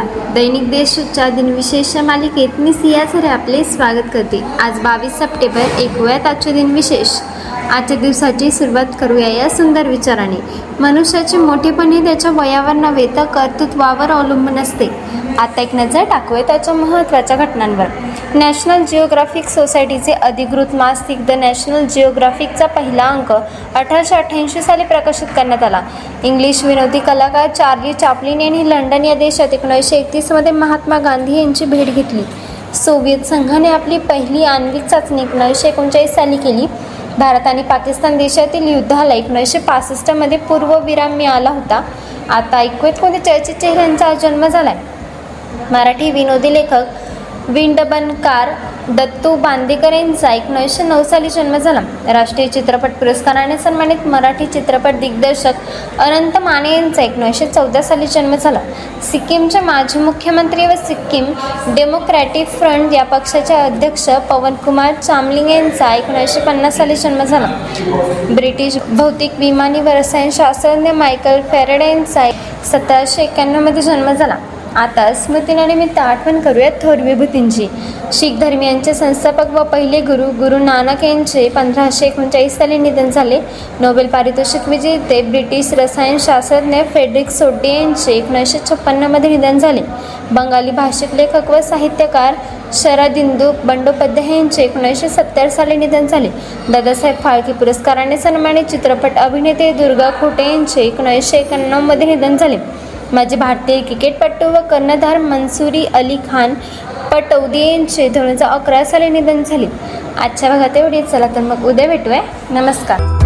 दैनिक देशच्या दिनविशेष मालिकेत मी सियाझरे आपले स्वागत करते. आज बावीस सप्टेंबर ऐकूयात आजचे दिनविशेष आजच्या दिवसाची सुरुवात करूया या सुंदर विचाराने. मनुष्याचे मोठेपणे त्याच्या वयावर नव्हे तर कर्तृत्वावर अवलंबून असते. आता एक नजर टाकूया त्याच्या महत्त्वाच्या घटनांवर. नॅशनल जिओग्राफिक सोसायटीचे अधिकृत मासिक द नॅशनल जिओग्राफिकचा पहिला अंक अठराशे अठ्ठ्याऐंशी साली प्रकाशित करण्यात आला. इंग्लिश विनोदी कलाकार चार्ली चापलिन यांनी लंडन या देशात एकोणीसशे एकतीसमध्ये महात्मा गांधी यांची भेट घेतली. सोव्हिएत संघाने आपली पहिली आण्विक चाचणी एकोणीसशे एकोणचाळीस साली केली. भारत आणि पाकिस्तान देशातील युद्धाला एकोणीसशे पासष्टमध्ये पूर्वविराम मिळाला होता. आता ऐकूयात कोणत्या चर्चित चेहऱ्यांचा जन्म जन्म झालाय. मराठी विनोदी लेखक विंडबनकार दत्तू बांदेकर यांचा एकोणीसशे नऊ साली जन्म झाला. राष्ट्रीय चित्रपट पुरस्काराने सन्मानित मराठी चित्रपट दिग्दर्शक अनंत माने यांचा एकोणीसशे चौदा साली जन्म झाला. सिक्कीमचे माजी मुख्यमंत्री व सिक्कीम डेमोक्रॅटिक फ्रंट या पक्षाचे अध्यक्ष पवनकुमार चामलिंग यांचा एकोणीसशे पन्नास साली जन्म झाला. ब्रिटिश भौतिक विमानी व रसायनशास्त्रज्ञ मायकल फेरेडे यांचा सतराशे एक्क्याण्णवमध्ये जन्म झाला. आता स्मृतीनिमित्त आठवण करूयात थोर विभूतींची. शीख धर्मियांचे संस्थापक व पहिले गुरु गुरु नानक यांचे पंधराशे एकोणचाळीस साली निधन झाले. नोबेल पारितोषिक विजेते ब्रिटिश रसायनशास्त्रज्ञ फेडरिक सोड्डे यांचे एकोणीसशे छप्पन्नमध्ये निधन झाले. बंगाली भाषिक लेखक व साहित्यकार शरदिंदू बंडोपाध्याय यांचे एकोणीसशे सत्तर साली निधन झाले. दादासाहेब फाळके पुरस्काराने सन्मानित चित्रपट अभिनेते दुर्गा खोटे यांचे एकोणीसशे एकोणनव्वदमध्ये निधन झाले. माजी भारतीय क्रिकेटपटू व कर्णधार मनसुरी अली खान पटौदी यांचे दोन हजार अकरा साली निधन झाले. आजच्या भागात एवढी चला तर मग उद्या भेटूया. नमस्कार.